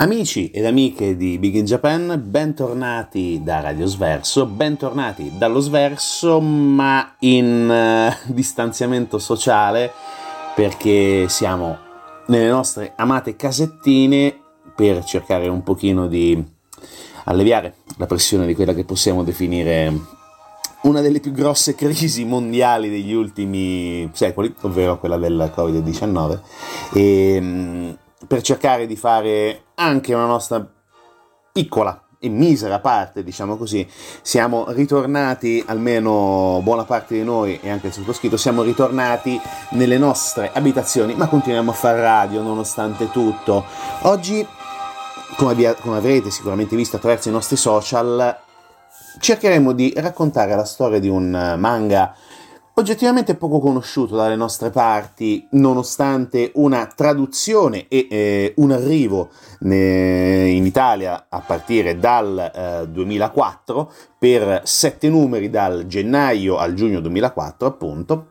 Amici ed amiche di Big in Japan, bentornati da Radio Sverso, bentornati dallo Sverso, ma in uh, distanziamento sociale perché siamo nelle nostre amate casettine per cercare un pochino di alleviare la pressione di quella che possiamo definire una delle più grosse crisi mondiali degli ultimi secoli, ovvero quella del Covid-19. E, per cercare di fare anche una nostra piccola e misera parte, diciamo così, siamo ritornati, almeno buona parte di noi e anche il sottoscritto, siamo ritornati nelle nostre abitazioni, ma continuiamo a fare radio nonostante tutto. Oggi, come, abbia, come avrete sicuramente visto attraverso i nostri social, cercheremo di raccontare la storia di un manga oggettivamente poco conosciuto dalle nostre parti, nonostante una traduzione e eh, un arrivo in Italia a partire dal eh, 2004 per sette numeri dal gennaio al giugno 2004, appunto.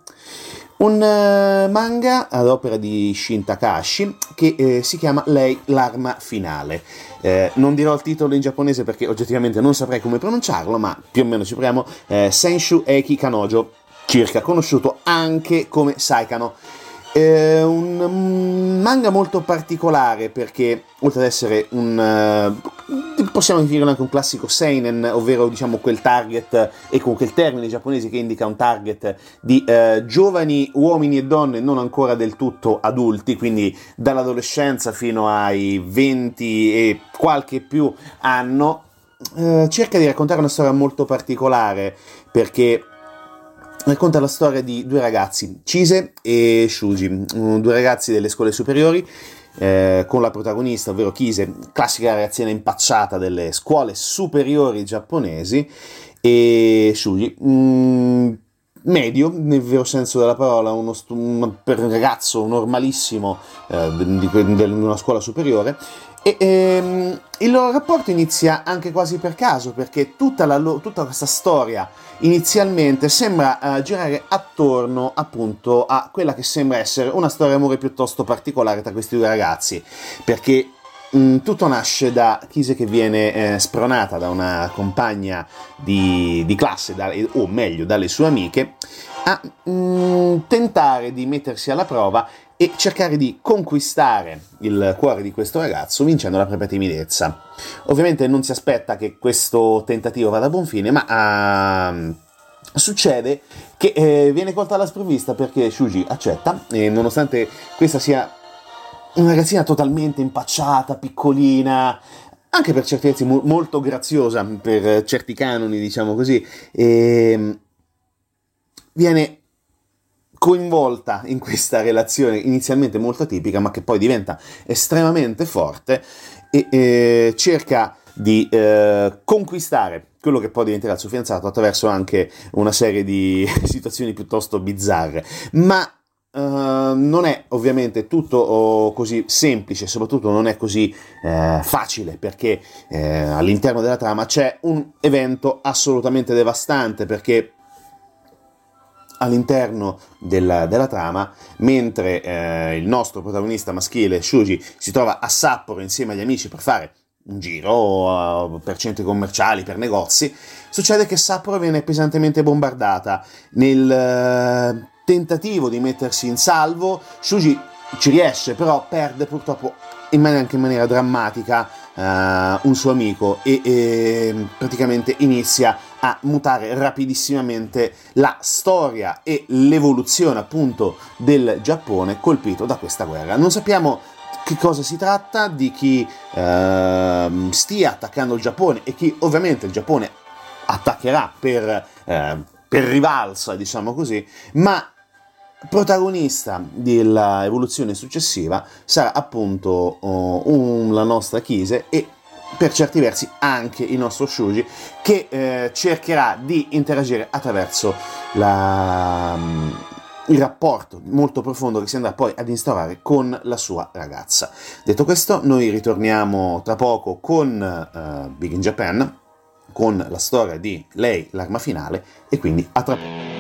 Un uh, manga ad opera di Shin Takashi che eh, si chiama Lei l'arma finale. Eh, non dirò il titolo in giapponese perché oggettivamente non saprei come pronunciarlo, ma più o meno ci proviamo. Eh, Senshu Eki Kanojo circa, conosciuto anche come Saikano. È un manga molto particolare perché, oltre ad essere un. Uh, possiamo definirlo anche un classico seinen, ovvero diciamo quel target, e comunque il termine giapponese che indica un target di uh, giovani uomini e donne non ancora del tutto adulti, quindi dall'adolescenza fino ai 20 e qualche più anno, uh, cerca di raccontare una storia molto particolare perché racconta la storia di due ragazzi, Chise e Shuji, mm, due ragazzi delle scuole superiori, eh, con la protagonista, ovvero Kise, classica ragazzina impacciata delle scuole superiori giapponesi, di Shuji, mm, medio, nel vero senso della parola, uno un ragazzo normalissimo eh, di, di, di, una scuola superiore, e ehm, il loro rapporto inizia anche quasi per caso, perché tutta, la, tutta questa storia inizialmente sembra uh, girare attorno appunto a quella che sembra essere una storia d'amore piuttosto particolare tra questi due ragazzi, perché mh, mm, tutto nasce da Kise che viene eh, spronata da una compagna di, di classe, da, o meglio dalle sue amiche, a mh, mm, tentare di mettersi alla prova e cercare di conquistare il cuore di questo ragazzo vincendo la propria timidezza. Ovviamente non si aspetta che questo tentativo vada a buon fine, ma uh, succede che eh, viene colta alla sprovvista perché Shuji accetta e nonostante questa sia una ragazzina totalmente impacciata, piccolina, anche per certi versi mo- molto graziosa per certi canoni, diciamo così, e ehm, viene coinvolta in questa relazione inizialmente molto atipica, ma che poi diventa estremamente forte e eh, cerca di eh, conquistare quello che poi diventerà il suo fidanzato attraverso anche una serie di situazioni piuttosto bizzarre. Ma Uh, non è ovviamente tutto oh, così semplice, soprattutto non è così uh, facile perché uh, all'interno della trama c'è un evento assolutamente devastante perché all'interno della, della trama, mentre eh, il nostro protagonista maschile, Shuji, si trova a Sapporo insieme agli amici per fare un giro uh, per centri commerciali, per negozi, succede che Sapporo viene pesantemente bombardata. Nel uh, tentativo di mettersi in salvo, Shuji ci riesce, però perde purtroppo in maniera, anche in maniera drammatica uh, un suo amico e, e praticamente inizia a mutare rapidissimamente la storia e l'evoluzione appunto del Giappone colpito da questa guerra. Non sappiamo che cosa si tratta, di chi uh, stia attaccando il Giappone e chi ovviamente il Giappone attaccherà per, uh, per rivalsa, diciamo così, ma protagonista dell'evoluzione successiva sarà appunto uh, un, la nostra Kise e per certi versi anche il nostro Shuji che eh, cercherà di interagire attraverso la, um, il rapporto molto profondo che si andrà poi ad instaurare con la sua ragazza. Detto questo, noi ritorniamo tra poco con uh, Big in Japan, con la storia di lei, l'arma finale, e quindi a tra poco.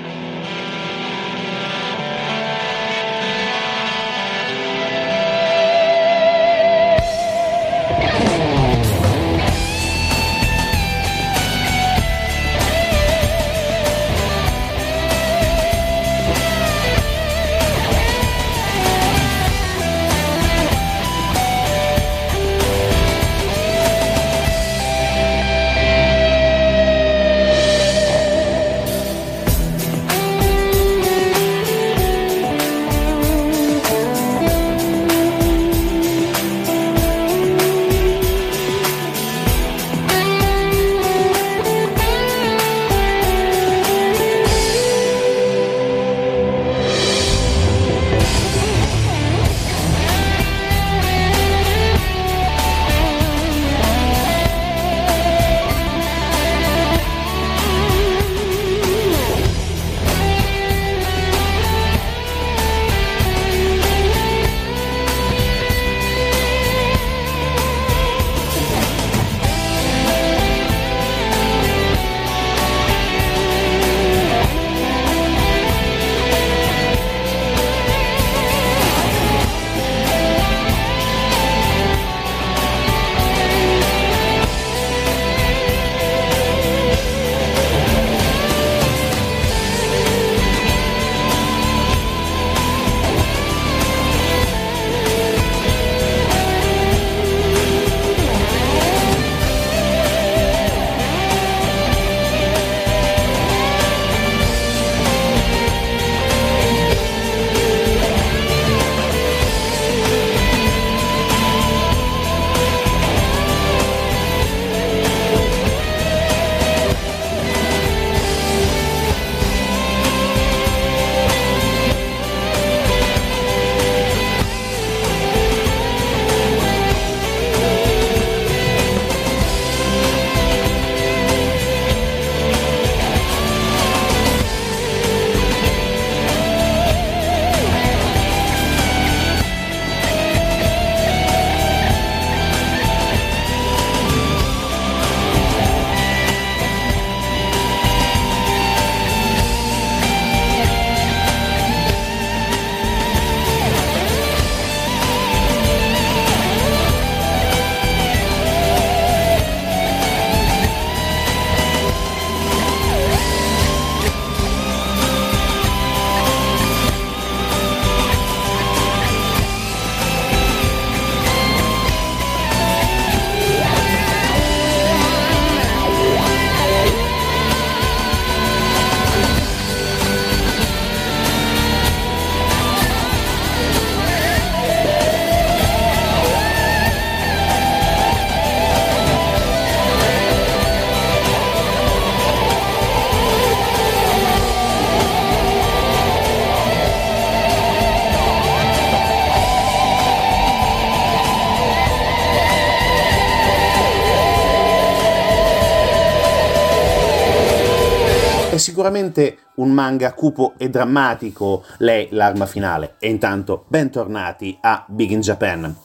Sicuramente un manga cupo e drammatico, lei l'arma finale. E intanto bentornati a Big in Japan.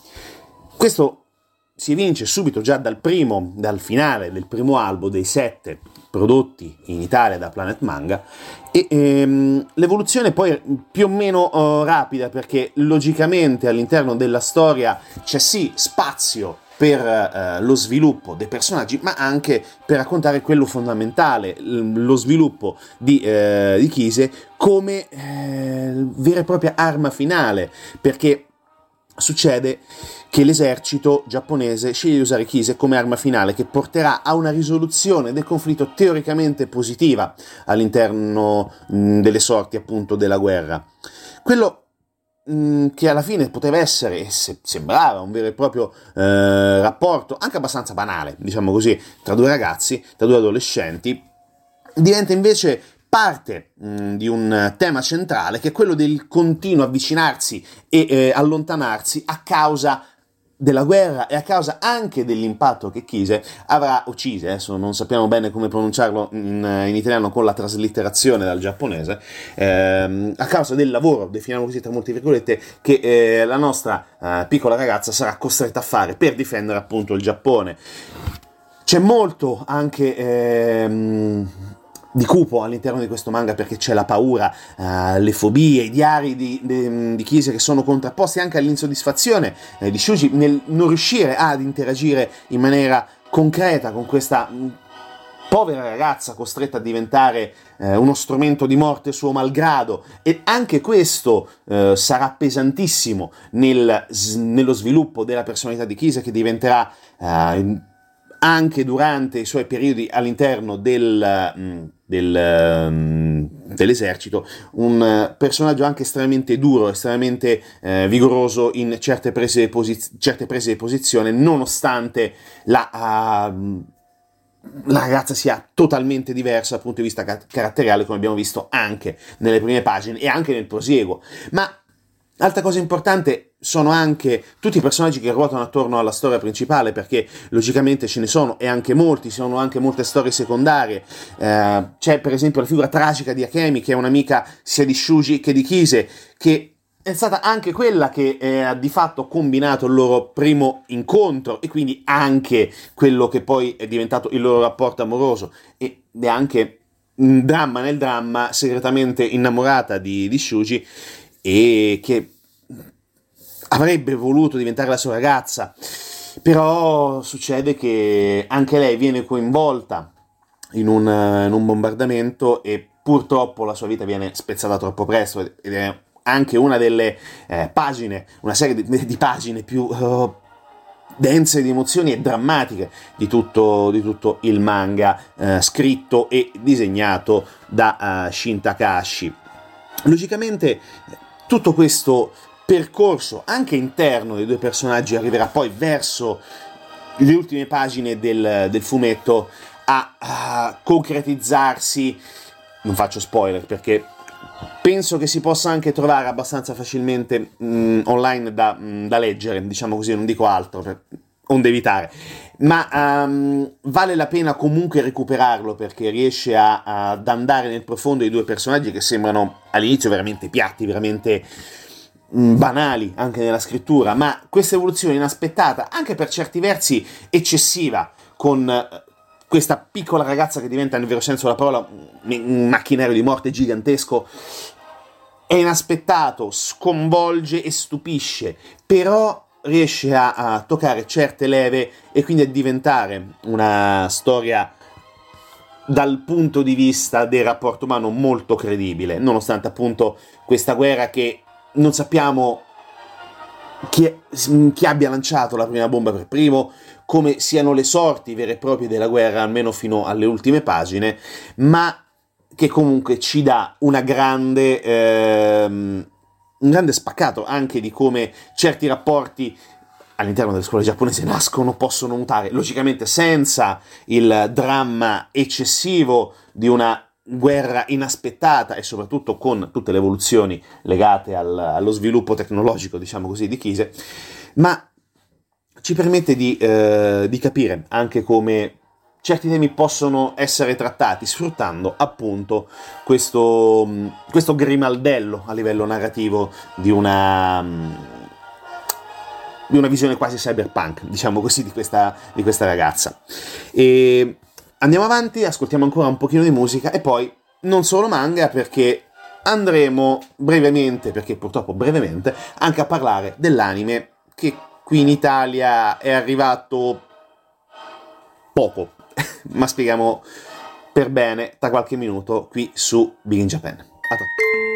Questo si evince subito già dal primo, dal finale del primo albo dei sette prodotti in Italia da Planet Manga e ehm, l'evoluzione poi più o meno uh, rapida perché logicamente all'interno della storia c'è sì spazio per uh, lo sviluppo dei personaggi, ma anche per raccontare quello fondamentale, lo sviluppo di, uh, di Kise come eh, vera e propria arma finale, perché succede che l'esercito giapponese sceglie di usare Kise come arma finale che porterà a una risoluzione del conflitto teoricamente positiva all'interno mh, delle sorti appunto della guerra. Quello che alla fine poteva essere, se, sembrava, un vero e proprio eh, rapporto anche abbastanza banale, diciamo così, tra due ragazzi, tra due adolescenti, diventa invece parte mh, di un tema centrale che è quello del continuo avvicinarsi e eh, allontanarsi a causa della guerra e a causa anche dell'impatto che Kise avrà uccise, adesso non sappiamo bene come pronunciarlo in, in italiano con la traslitterazione dal giapponese, ehm, a causa del lavoro, definiamo così tra molte virgolette, che eh, la nostra eh, piccola ragazza sarà costretta a fare per difendere appunto il Giappone. C'è molto anche ehm, di cupo all'interno di questo manga perché c'è la paura, uh, le fobie, i diari di, di, di Kise che sono contrapposti anche all'insoddisfazione eh, di Shuji nel non riuscire ad interagire in maniera concreta con questa mh, mm, povera ragazza costretta a diventare eh, uno strumento di morte suo malgrado. E anche questo eh, sarà pesantissimo nel, nello sviluppo della personalità di Kise che diventerà eh, anche durante i suoi periodi all'interno del, mm, del, mm, dell'esercito, un personaggio anche estremamente duro, estremamente eh, vigoroso in certe prese, posiz- certe prese di posizione, nonostante la... Uh, la ragazza sia totalmente diversa dal punto di vista caratteriale, come abbiamo visto anche nelle prime pagine e anche nel prosieguo. Ma Altra cosa importante sono anche tutti i personaggi che ruotano attorno alla storia principale, perché logicamente ce ne sono e anche molti, ci sono anche molte storie secondarie. Eh, c'è per esempio la figura tragica di Akemi, che è un'amica sia di Shuji che di Kise, che è stata anche quella che eh, ha di fatto combinato il loro primo incontro e quindi anche quello che poi è diventato il loro rapporto amoroso ed è anche un dramma nel dramma segretamente innamorata di, di Shuji e che avrebbe voluto diventare la sua ragazza, però succede che anche lei viene coinvolta in un, in un bombardamento e purtroppo la sua vita viene spezzata troppo presto ed è anche una delle eh, pagine, una serie di, di pagine più uh, dense di emozioni e drammatiche di tutto, di tutto il manga uh, scritto e disegnato da uh, Shin Takashi. Logicamente tutto questo percorso anche interno dei due personaggi arriverà poi verso le ultime pagine del, del fumetto a, a, concretizzarsi. Non faccio spoiler perché penso che si possa anche trovare abbastanza facilmente mh, mm, online da, mh, mm, da, leggere, diciamo così, non dico altro, per, onde evitare. Ma um, vale la pena comunque recuperarlo perché riesce a, a, ad andare nel profondo dei due personaggi che sembrano all'inizio veramente piatti, veramente Mm, banali anche nella scrittura, ma questa evoluzione inaspettata, anche per certi versi eccessiva, con eh, questa piccola ragazza che diventa nel vero senso della parola un macchinario di morte gigantesco, è inaspettato, sconvolge e stupisce, però riesce a, a toccare certe leve e quindi a diventare una storia dal punto di vista del rapporto umano molto credibile, nonostante appunto questa guerra che non sappiamo chi, chi, abbia lanciato la prima bomba per primo, come siano le sorti vere e proprie della guerra, almeno fino alle ultime pagine, ma che comunque ci dà una grande, ehm, un grande spaccato anche di come certi rapporti all'interno delle scuole giapponesi nascono, possono mutare, logicamente senza il dramma eccessivo di una guerra inaspettata e soprattutto con tutte le evoluzioni legate al, allo sviluppo tecnologico, diciamo così, di Kise, ma ci permette di, eh, di capire anche come certi temi possono essere trattati sfruttando appunto questo, questo grimaldello a livello narrativo di una, di una visione quasi cyberpunk, diciamo così, di questa, di questa ragazza. E andiamo avanti, ascoltiamo ancora un pochino di musica e poi non solo manga perché andremo brevemente, perché purtroppo brevemente, anche a parlare dell'anime che qui in Italia è arrivato poco, ma spieghiamo per bene tra qualche minuto qui su Big in Japan. A tra.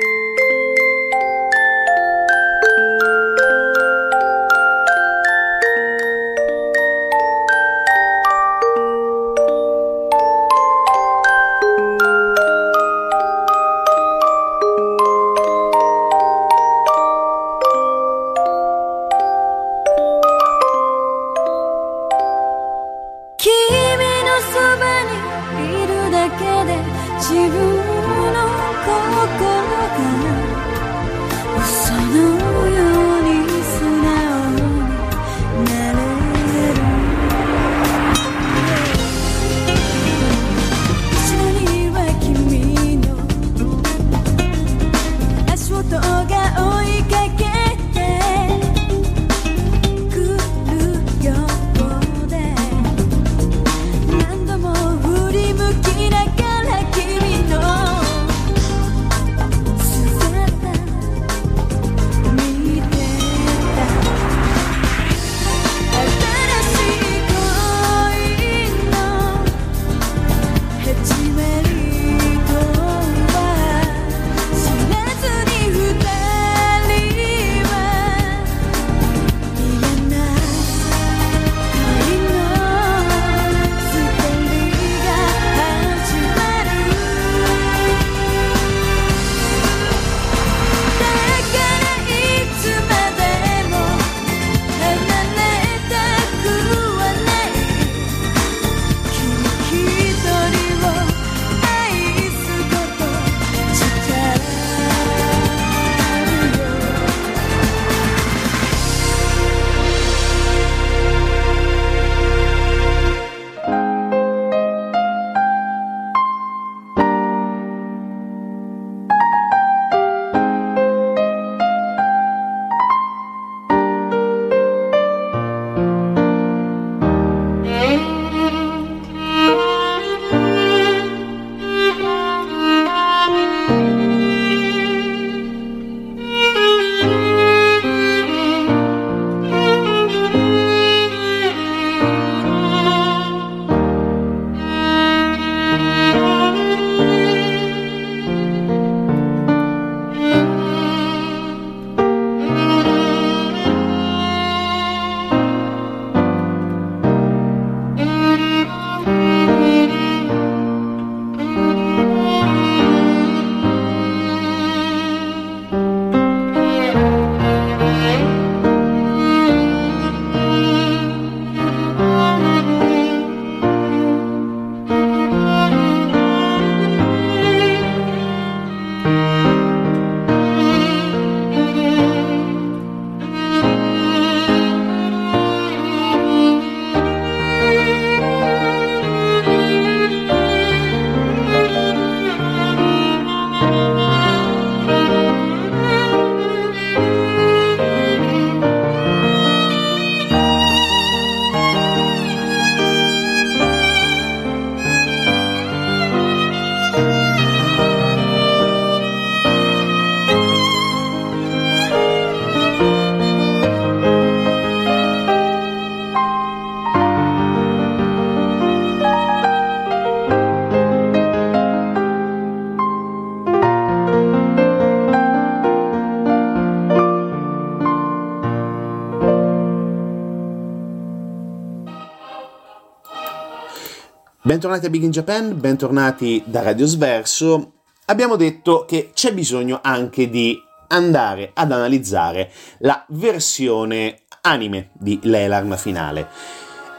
'Bentornati a Big in Japan, bentornati da Radio Sverso. Abbiamo detto che c'è bisogno anche di andare ad analizzare la versione anime di Lei l'arma finale.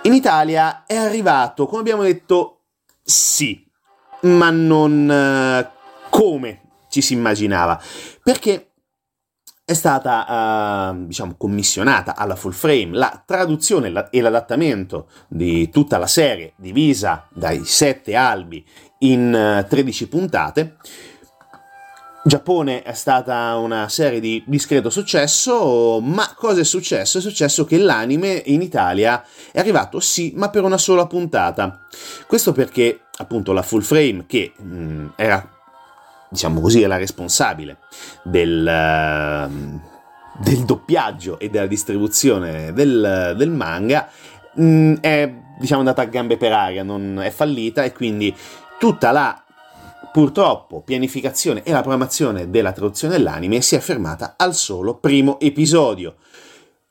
In Italia è arrivato, come abbiamo detto, sì, ma non uh, come ci si immaginava, perché è stata uh, diciamo, commissionata alla full frame la traduzione e l'adattamento di tutta la serie divisa dai sette albi in 13 uh, puntate. Giappone è stata una serie di discreto successo, ma cosa è successo? È successo che l'anime in Italia è arrivato sì, ma per una sola puntata. Questo perché appunto la full frame che mh, mm, era diciamo così, è la responsabile del, ehm, del doppiaggio e della distribuzione del, del manga, mm, è diciamo andata a gambe per aria, non è fallita e quindi tutta la purtroppo pianificazione e la programmazione della traduzione dell'anime si è fermata al solo primo episodio.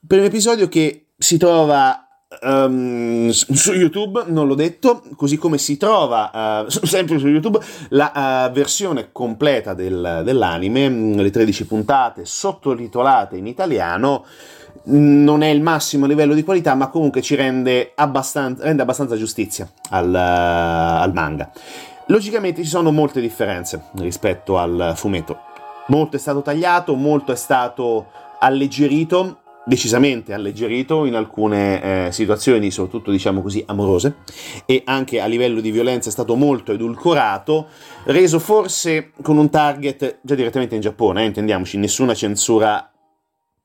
Primo episodio che si trova Um, su YouTube, non l'ho detto, così come si trova uh, sempre su YouTube la uh, versione completa del, dell'anime, mm, le 13 puntate sottotitolate in italiano. Non è il massimo livello di qualità, ma comunque ci rende abbastanza, rende abbastanza giustizia al, uh, al manga. Logicamente ci sono molte differenze rispetto al fumetto. Molto è stato tagliato, molto è stato alleggerito decisamente alleggerito in alcune eh, situazioni, soprattutto diciamo così amorose, e anche a livello di violenza è stato molto edulcorato, reso forse con un target già direttamente in Giappone, eh, intendiamoci, nessuna censura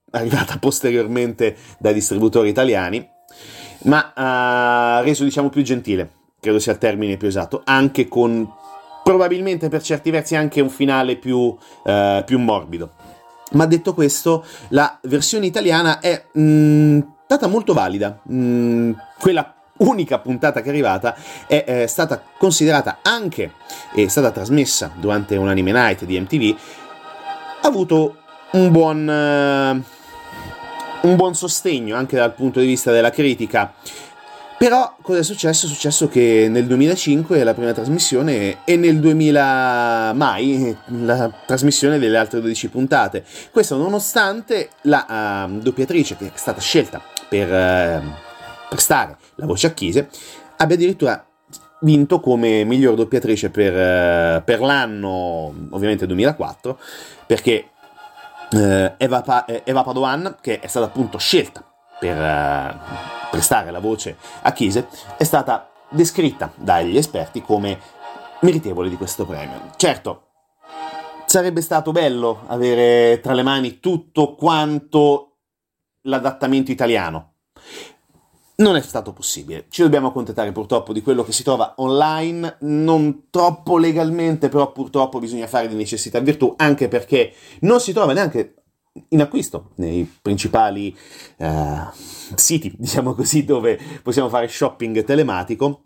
arrivata posteriormente dai distributori italiani, ma uh, reso diciamo più gentile, credo sia il termine più esatto, anche con probabilmente per certi versi anche un finale più, uh, più morbido. Ma detto questo, la versione italiana è mh, mm, stata molto valida. Mh, mm, quella unica puntata che è arrivata è, è stata considerata anche è stata trasmessa durante un anime night di MTV. Ha avuto un buon, uh, un buon sostegno anche dal punto di vista della critica però cosa è successo? È successo che nel 2005 la prima trasmissione e nel 2000 mai la trasmissione delle altre 12 puntate. Questo nonostante la uh, doppiatrice che è stata scelta per uh, prestare la voce a Chise abbia addirittura vinto come miglior doppiatrice per, uh, per l'anno ovviamente 2004 perché Eva, pa- Eva Padoan che è stata appunto scelta per prestare la voce a Chise, è stata descritta dagli esperti come meritevole di questo premio. Certo, sarebbe stato bello avere tra le mani tutto quanto l'adattamento italiano. Non è stato possibile, ci dobbiamo accontentare purtroppo di quello che si trova online, non troppo legalmente, però purtroppo bisogna fare di necessità virtù, anche perché non si trova neanche in acquisto nei principali uh, siti, diciamo così, dove possiamo fare shopping telematico.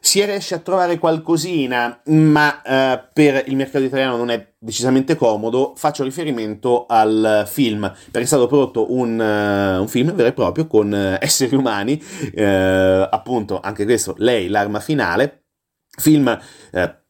Si riesce a trovare qualcosina, ma uh, per il mercato italiano non è decisamente comodo. Faccio riferimento al film, perché è stato prodotto un, uh, un film vero e proprio con esseri umani, appunto, anche questo, lei, l'arma finale. Film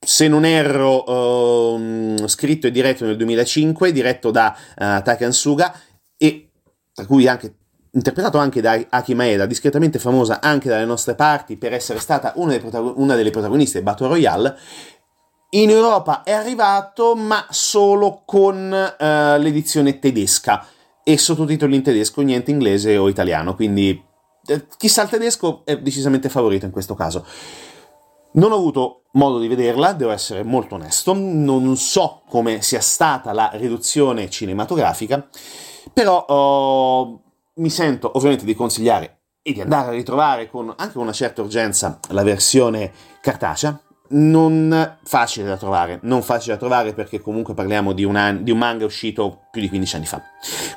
se non erro, uh, scritto e diretto nel 2005, diretto da uh, Takan Suga e tra cui anche interpretato anche da Aki Maeda, discretamente famosa anche dalle nostre parti per essere stata una protagon- una delle protagoniste di Battle Royale. In Europa è arrivato, ma solo con uh, l'edizione tedesca e sottotitoli in tedesco, niente inglese o italiano. Quindi eh, chissà il tedesco è decisamente favorito in questo caso. Non ho avuto modo di vederla, devo essere molto onesto, non so come sia stata la riduzione cinematografica, però oh, mi sento ovviamente di consigliare e di andare a ritrovare con anche una certa urgenza la versione cartacea, non facile da trovare, non facile da trovare perché comunque parliamo di un, di un, manga uscito più di 15 anni fa,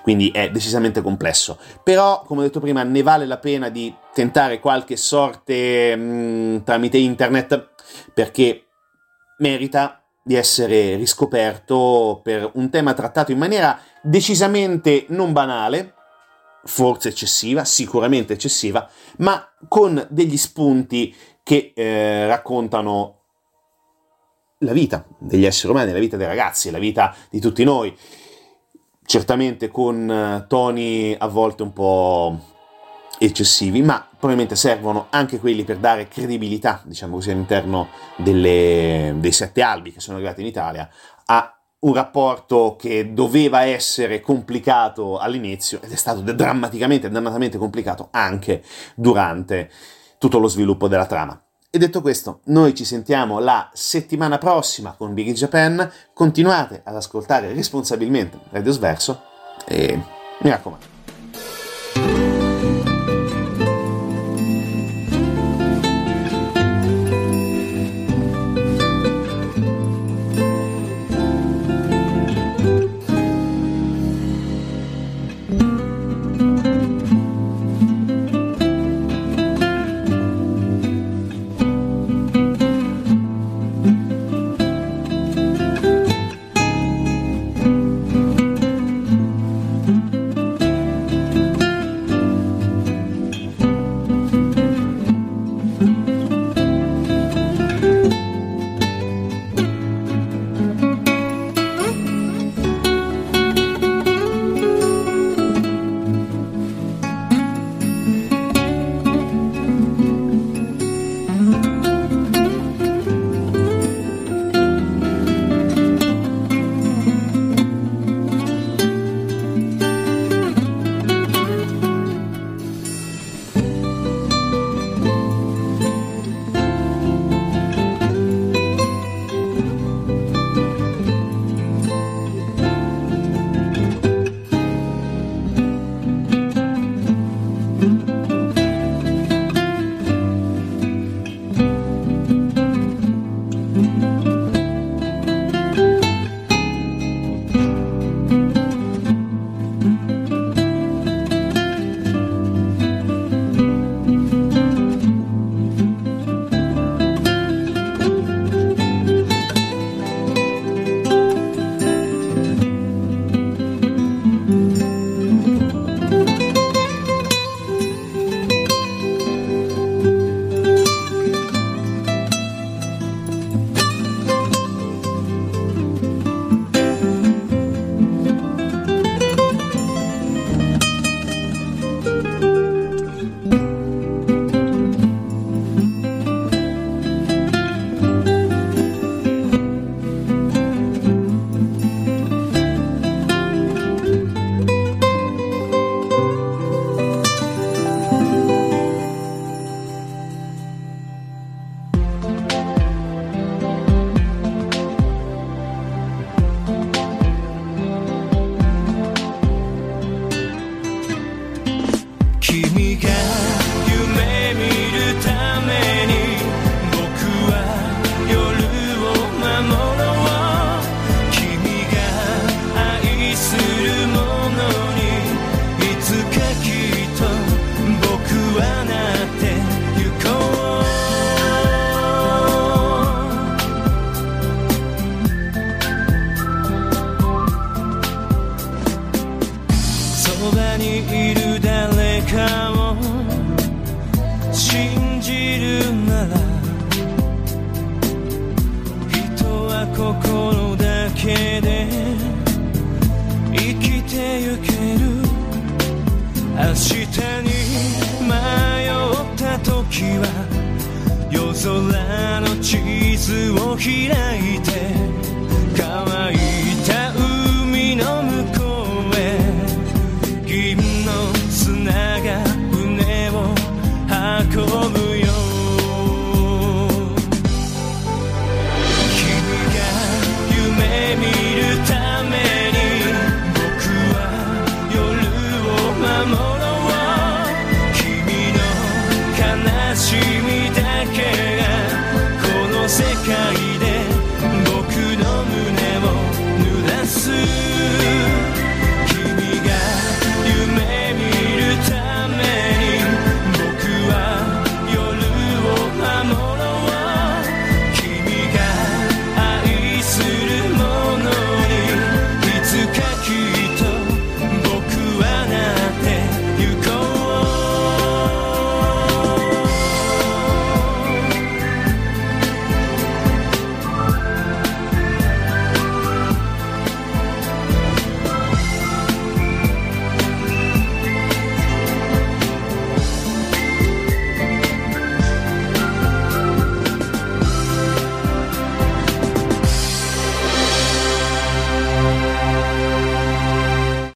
quindi è decisamente complesso. Però, come ho detto prima, ne vale la pena di tentare qualche sorte mh, mm, tramite internet perché merita di essere riscoperto per un tema trattato in maniera decisamente non banale, forse eccessiva, sicuramente eccessiva, ma con degli spunti che eh, raccontano la vita degli esseri umani, la vita dei ragazzi, la vita di tutti noi, certamente con eh, toni a volte un po' eccessivi, ma probabilmente servono anche quelli per dare credibilità, diciamo così, all'interno delle, dei sette albi che sono arrivati in Italia a un rapporto che doveva essere complicato all'inizio ed è stato drammaticamente, dannatamente complicato anche durante tutto lo sviluppo della trama. E detto questo, noi ci sentiamo la settimana prossima con Big in Japan. Continuate ad ascoltare responsabilmente Radio Sverso e mi raccomando.